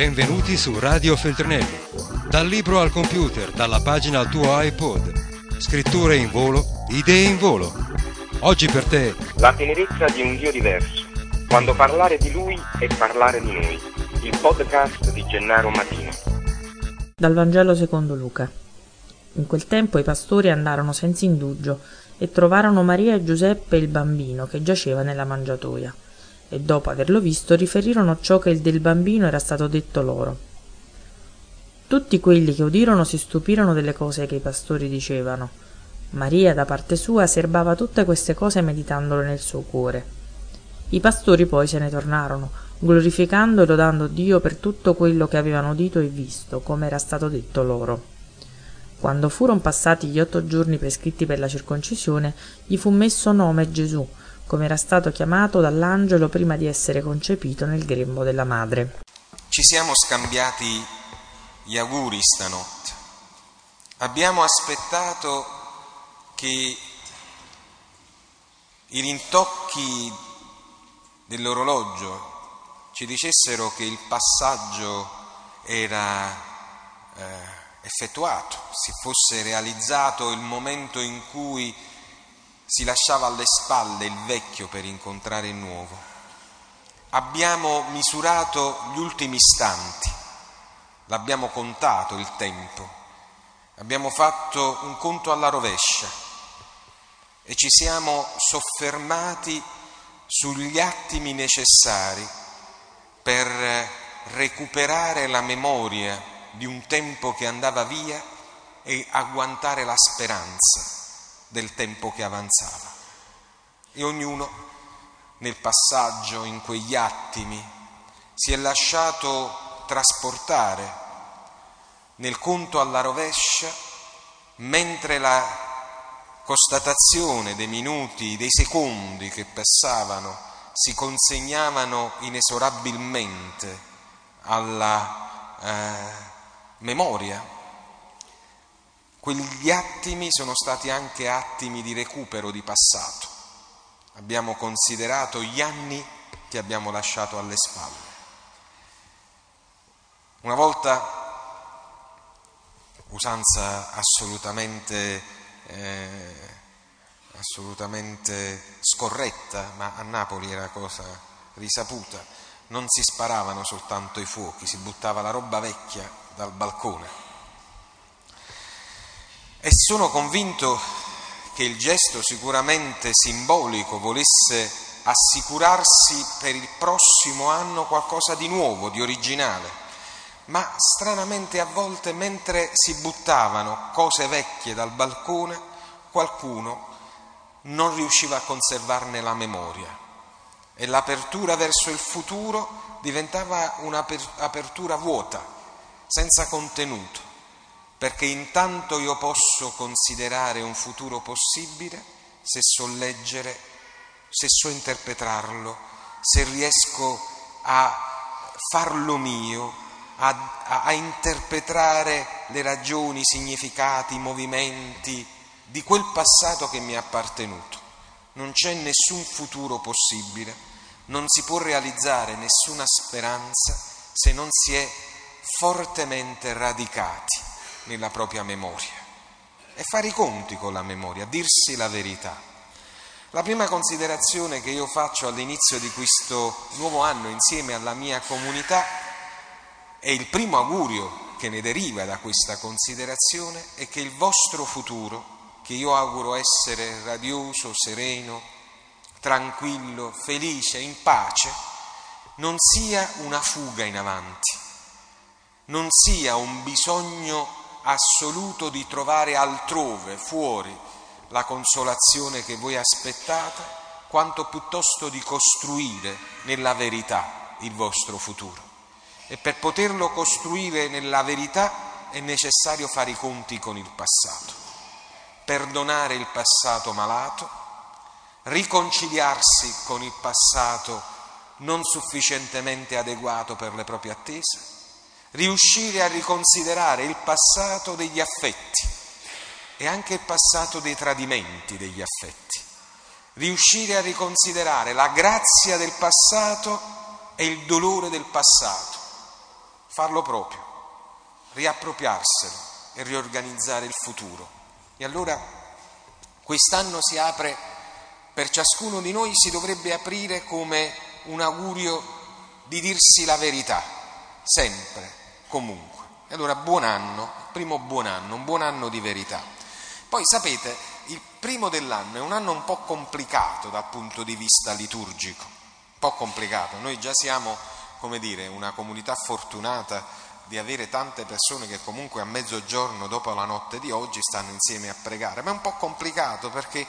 Benvenuti su Radio Feltrinelli. Dal libro al computer, dalla pagina al tuo iPod. Scritture in volo, idee in volo. Oggi per te. La tenerezza di un Dio diverso. Quando parlare di Lui è parlare di noi. Il podcast di Gennaro Matino. Dal Vangelo secondo Luca. In quel tempo i pastori andarono senza indugio e trovarono Maria e Giuseppe il bambino che giaceva nella mangiatoia e dopo averlo visto riferirono ciò che del bambino era stato detto loro. Tutti quelli che udirono si stupirono delle cose che i pastori dicevano. Maria da parte sua serbava tutte queste cose meditandole nel suo cuore. I pastori poi se ne tornarono, glorificando e lodando Dio per tutto quello che avevano udito e visto, come era stato detto loro. Quando furono passati gli otto giorni prescritti per la circoncisione, gli fu messo nome Gesù, come era stato chiamato dall'angelo prima di essere concepito nel grembo della madre. Ci siamo scambiati gli auguri stanotte. Abbiamo aspettato che i rintocchi dell'orologio ci dicessero che il passaggio era eh, effettuato, si fosse realizzato il momento in cui si lasciava alle spalle il vecchio per incontrare il nuovo. Abbiamo misurato gli ultimi istanti, l'abbiamo contato il tempo, abbiamo fatto un conto alla rovescia e ci siamo soffermati sugli attimi necessari per recuperare la memoria di un tempo che andava via e agguantare la speranza del tempo che avanzava. E ognuno nel passaggio, in quegli attimi, si è lasciato trasportare nel conto alla rovescia, mentre la constatazione dei minuti, dei secondi che passavano si consegnavano inesorabilmente alla eh, memoria Quegli attimi sono stati anche attimi di recupero di passato. Abbiamo considerato gli anni che abbiamo lasciato alle spalle. Una volta, usanza assolutamente, eh, assolutamente scorretta, ma a Napoli era cosa risaputa, non si sparavano soltanto i fuochi, si buttava la roba vecchia dal balcone e sono convinto che il gesto sicuramente simbolico volesse assicurarsi per il prossimo anno qualcosa di nuovo, di originale, ma stranamente a volte mentre si buttavano cose vecchie dal balcone, qualcuno non riusciva a conservarne la memoria. E l'apertura verso il futuro diventava un'apertura vuota, senza contenuto perché intanto io posso considerare un futuro possibile se so leggere, se so interpretarlo, se riesco a farlo mio, a, a, a interpretare le ragioni, i significati, i movimenti di quel passato che mi è appartenuto. Non c'è nessun futuro possibile, non si può realizzare nessuna speranza se non si è fortemente radicati nella propria memoria e fare i conti con la memoria, dirsi la verità. La prima considerazione che io faccio all'inizio di questo nuovo anno insieme alla mia comunità e il primo augurio che ne deriva da questa considerazione è che il vostro futuro, che io auguro essere radioso, sereno, tranquillo, felice, in pace, non sia una fuga in avanti, non sia un bisogno assoluto di trovare altrove, fuori, la consolazione che voi aspettate, quanto piuttosto di costruire nella verità il vostro futuro. E per poterlo costruire nella verità è necessario fare i conti con il passato, perdonare il passato malato, riconciliarsi con il passato non sufficientemente adeguato per le proprie attese, riuscire a riconsiderare il passato degli affetti e anche il passato dei tradimenti degli affetti, riuscire a riconsiderare la grazia del passato e il dolore del passato. Farlo proprio, riappropriarselo e riorganizzare il futuro. E allora quest'anno si apre, per ciascuno di noi si dovrebbe aprire come un augurio di dirsi la verità, sempre, comunque. E allora buon anno, primo buon anno, un buon anno di verità. Poi sapete, il primo dell'anno è un anno un po' complicato dal punto di vista liturgico, un po' complicato. Noi già siamo, come dire, una comunità fortunata di avere tante persone che comunque a mezzogiorno dopo la notte di oggi stanno insieme a pregare, ma è un po' complicato perché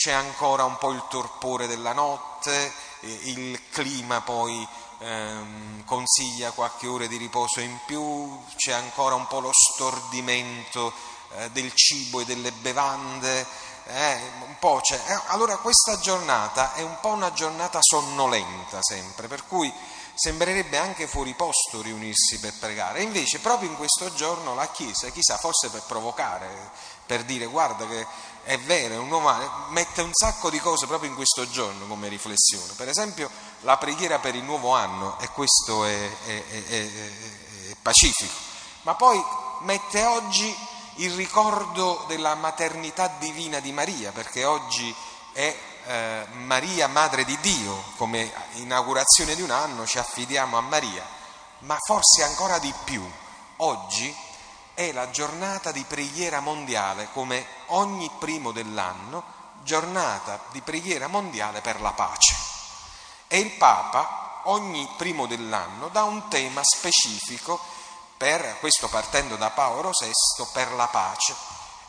c'è ancora un po' il torpore della notte, il clima poi ehm, consiglia qualche ora di riposo in più, c'è ancora un po' lo stordimento eh, del cibo e delle bevande, eh. Eh, allora questa giornata è un po' una giornata sonnolenta sempre, per cui sembrerebbe anche fuori posto riunirsi per pregare. Invece proprio in questo giorno la Chiesa, chissà, forse per provocare, per dire guarda che è vero, è un anno, mette un sacco di cose proprio in questo giorno come riflessione. Per esempio la preghiera per il nuovo anno, e questo è, è, è, è pacifico, ma poi mette oggi il ricordo della maternità divina di Maria, perché oggi è eh, Maria, Madre di Dio, come inaugurazione di un anno ci affidiamo a Maria, ma forse ancora di più, oggi è la giornata di preghiera mondiale, come ogni primo dell'anno, giornata di preghiera mondiale per la pace. E il Papa ogni primo dell'anno dà un tema specifico per, questo partendo da Paolo VI, per la pace.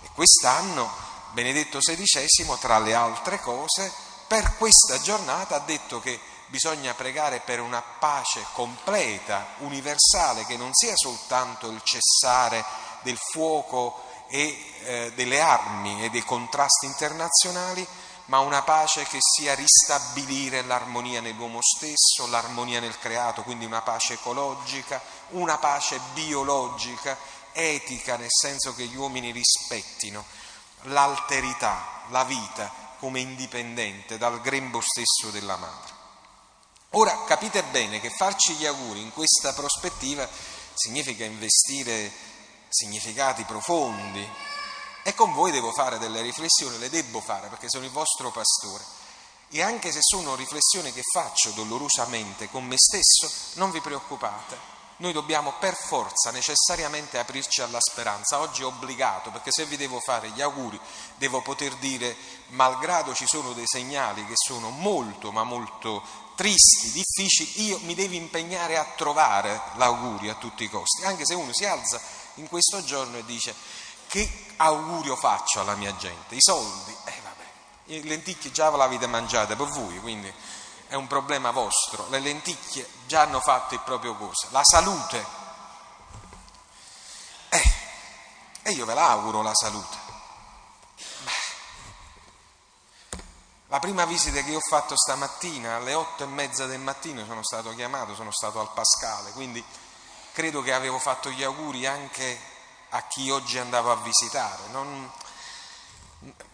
E quest'anno Benedetto XVI, tra le altre cose, per questa giornata ha detto che bisogna pregare per una pace completa, universale, che non sia soltanto il cessare del fuoco e eh, delle armi e dei contrasti internazionali, ma una pace che sia ristabilire l'armonia nell'uomo stesso, l'armonia nel creato, quindi una pace ecologica, una pace biologica, etica, nel senso che gli uomini rispettino l'alterità, la vita come indipendente dal grembo stesso della madre. Ora capite bene che farci gli auguri in questa prospettiva significa investire significati profondi. E con voi devo fare delle riflessioni, le devo fare perché sono il vostro pastore. E anche se sono riflessioni che faccio dolorosamente con me stesso, non vi preoccupate, noi dobbiamo per forza necessariamente aprirci alla speranza. Oggi è obbligato, perché se vi devo fare gli auguri, devo poter dire, malgrado ci sono dei segnali che sono molto, ma molto tristi, difficili, io mi devo impegnare a trovare l'augurio a tutti i costi, anche se uno si alza in questo giorno e dice che augurio faccio alla mia gente? I soldi? Eh vabbè, le lenticchie già ve l'avete mangiate per voi, quindi è un problema vostro, le lenticchie già hanno fatto il proprio cosa, la salute. Eh, e io ve l'auguro la salute. La prima visita che ho fatto stamattina alle otto e mezza del mattino sono stato chiamato, sono stato al Pascale, quindi credo che avevo fatto gli auguri anche a chi oggi andavo a visitare. Non,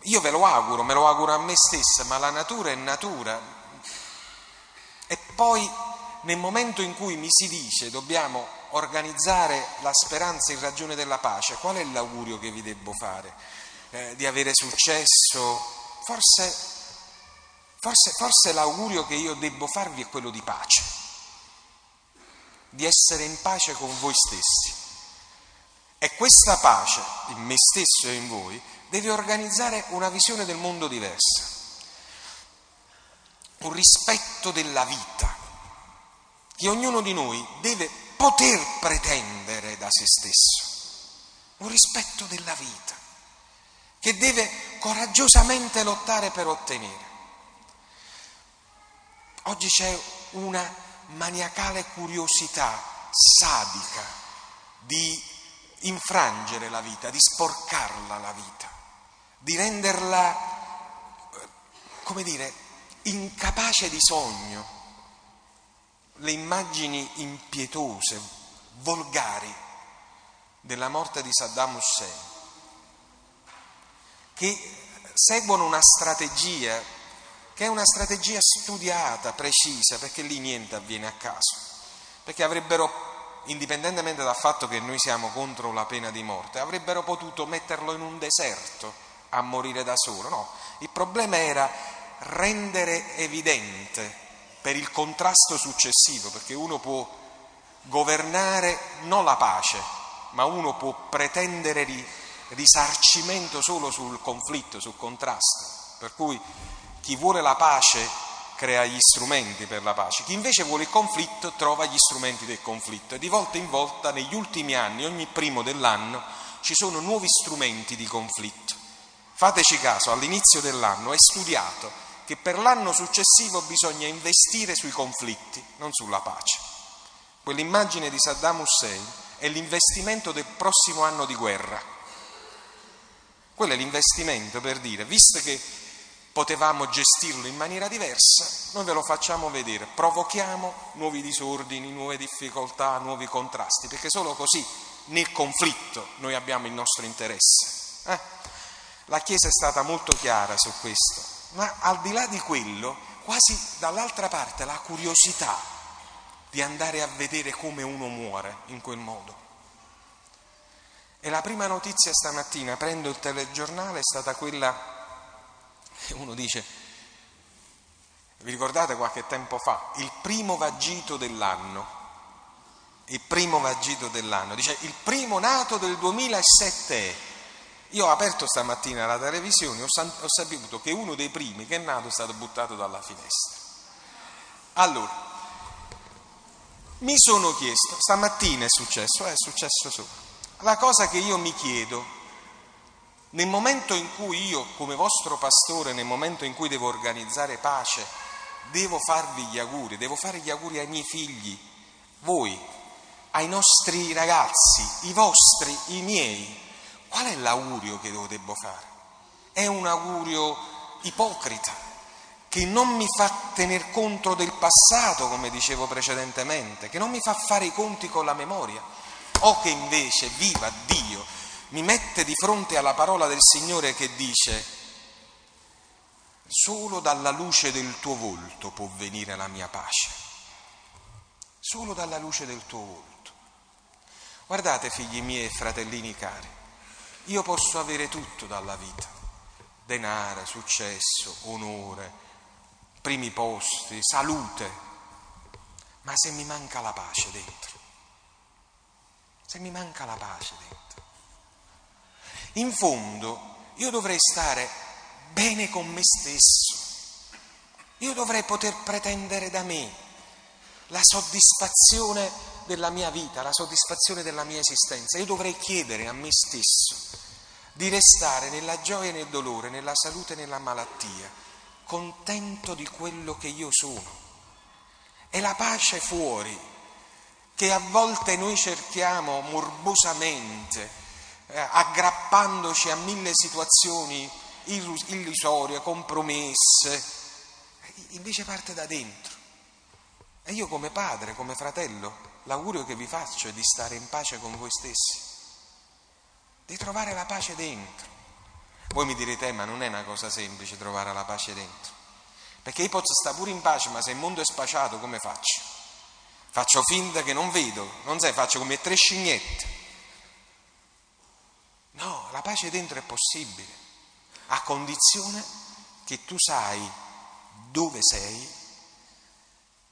io ve lo auguro, me lo auguro a me stessa, ma la natura è natura, e poi nel momento in cui mi si dice dobbiamo organizzare la speranza in ragione della pace, qual è l'augurio che vi devo fare? Eh, di avere successo? Forse, forse, forse l'augurio che io devo farvi è quello di pace, di essere in pace con voi stessi. E questa pace, in me stesso e in voi, deve organizzare una visione del mondo diversa un rispetto della vita che ognuno di noi deve poter pretendere da se stesso, un rispetto della vita che deve coraggiosamente lottare per ottenere. Oggi c'è una maniacale curiosità sadica di infrangere la vita, di sporcarla la vita, di renderla, eh, come dire, incapace di sogno, le immagini impietose, volgari della morte di Saddam Hussein, che seguono una strategia che è una strategia studiata, precisa, perché lì niente avviene a caso, perché avrebbero indipendentemente dal fatto che noi siamo contro la pena di morte, avrebbero potuto metterlo in un deserto a morire da solo. No, il problema era rendere evidente per il contrasto successivo, perché uno può governare non la pace, ma uno può pretendere risarcimento solo sul conflitto, sul contrasto. Per cui chi vuole la pace crea gli strumenti per la pace, chi invece vuole il conflitto trova gli strumenti del conflitto e di volta in volta negli ultimi anni, ogni primo dell'anno, ci sono nuovi strumenti di conflitto. Fateci caso, all'inizio dell'anno è studiato che per l'anno successivo bisogna investire sui conflitti, non sulla pace. Quell'immagine di Saddam Hussein è l'investimento del prossimo anno di guerra. Quello è l'investimento per dire, visto che potevamo gestirlo in maniera diversa, noi ve lo facciamo vedere, provochiamo nuovi disordini, nuove difficoltà, nuovi contrasti, perché solo così nel conflitto noi abbiamo il nostro interesse. Eh? La Chiesa è stata molto chiara su questo, ma al di là di quello, quasi dall'altra parte la curiosità di andare a vedere come uno muore in quel modo. E la prima notizia stamattina, prendo il telegiornale, è stata quella uno dice, vi ricordate qualche tempo fa, il primo vagito dell'anno, il primo vagito dell'anno, dice il primo nato del 2007 è. Io ho aperto stamattina la televisione e ho, saputo che uno dei primi che è nato è stato buttato dalla finestra. Allora, mi sono chiesto, stamattina è successo, è successo solo. La cosa che io mi chiedo nel momento in cui io, come vostro pastore, nel momento in cui devo organizzare pace, devo farvi gli auguri, devo fare gli auguri ai miei figli, voi, ai nostri ragazzi, i vostri, i miei, qual è l'augurio che io devo fare? È un augurio ipocrita, che non mi fa tener conto del passato, come dicevo precedentemente, che non mi fa fare i conti con la memoria, o che invece, viva Dio, mi mette di fronte alla parola del Signore che dice, solo dalla luce del tuo volto può venire la mia pace, solo dalla luce del tuo volto. Guardate figli miei e fratellini cari, io posso avere tutto dalla vita, denaro, successo, onore, primi posti, salute, ma se mi manca la pace dentro, se mi manca la pace dentro, in fondo io dovrei stare bene con me stesso, io dovrei poter pretendere da me la soddisfazione della mia vita, la soddisfazione della mia esistenza, io dovrei chiedere a me stesso di restare nella gioia e nel dolore, nella salute e nella malattia, contento di quello che io sono. È la pace fuori che a volte noi cerchiamo morbosamente, aggrappandoci a mille situazioni illusorie, compromesse, invece parte da dentro. E io come padre, come fratello, l'augurio che vi faccio è di stare in pace con voi stessi, di trovare la pace dentro. Voi mi direte, ma non è una cosa semplice trovare la pace dentro, perché io posso stare pure in pace, ma se il mondo è spaciato come faccio? Faccio finta che non vedo, non sai, faccio come tre scignette No, la pace dentro è possibile, a condizione che tu sai dove sei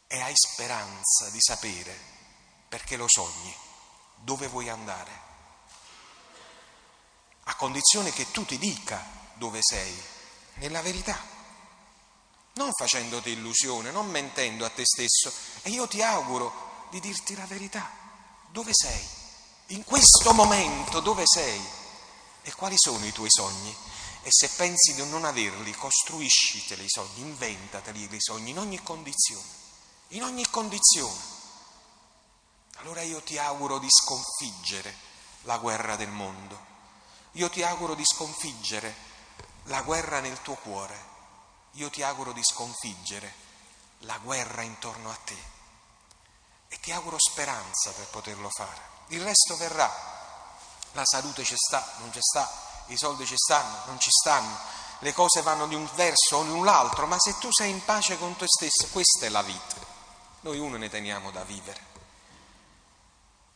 e hai speranza di sapere, perché lo sogni, dove vuoi andare. A condizione che tu ti dica dove sei, nella verità, non facendoti illusione, non mentendo a te stesso. E io ti auguro di dirti la verità, dove sei? In questo momento dove sei? E quali sono i tuoi sogni? E se pensi di non averli, costruisciteli i sogni, inventateli i sogni in ogni condizione, in ogni condizione. Allora io ti auguro di sconfiggere la guerra del mondo. Io ti auguro di sconfiggere la guerra nel tuo cuore. Io ti auguro di sconfiggere la guerra intorno a te. E ti auguro speranza per poterlo fare. Il resto verrà la salute ci sta, non ci sta, i soldi ci stanno, non ci stanno, le cose vanno di un verso o di un l'altro, ma se tu sei in pace con te stesso, questa è la vita. Noi uno ne teniamo da vivere.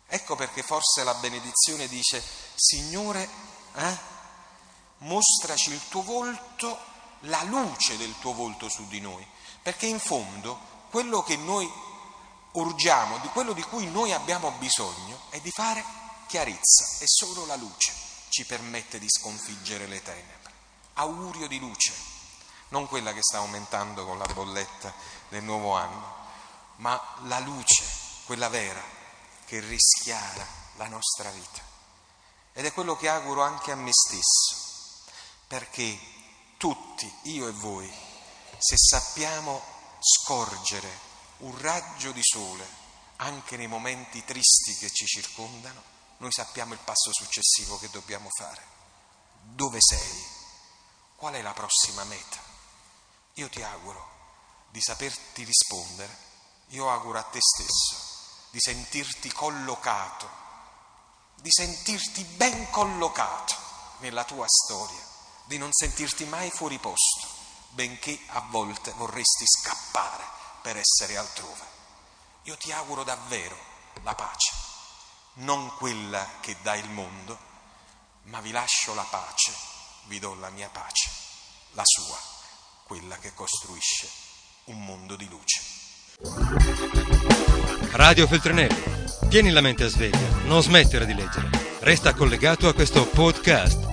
Ecco perché forse la benedizione dice, Signore, eh, mostraci il tuo volto, la luce del tuo volto su di noi, perché in fondo quello che noi urgiamo, di quello di cui noi abbiamo bisogno, è di fare chiarezza e solo la luce ci permette di sconfiggere le tenebre. Augurio di luce, non quella che sta aumentando con la bolletta del nuovo anno, ma la luce, quella vera, che rischiara la nostra vita. Ed è quello che auguro anche a me stesso, perché tutti, io e voi, se sappiamo scorgere un raggio di sole anche nei momenti tristi che ci circondano, noi sappiamo il passo successivo che dobbiamo fare. Dove sei? Qual è la prossima meta? Io ti auguro di saperti rispondere, io auguro a te stesso di sentirti collocato, di sentirti ben collocato nella tua storia, di non sentirti mai fuori posto, benché a volte vorresti scappare per essere altrove. Io ti auguro davvero la pace, non quella che dà il mondo, ma vi lascio la pace, vi do la mia pace, la sua, quella che costruisce un mondo di luce. Radio Feltrinelli. Tieni la mente a sveglia, non smettere di leggere. Resta collegato a questo podcast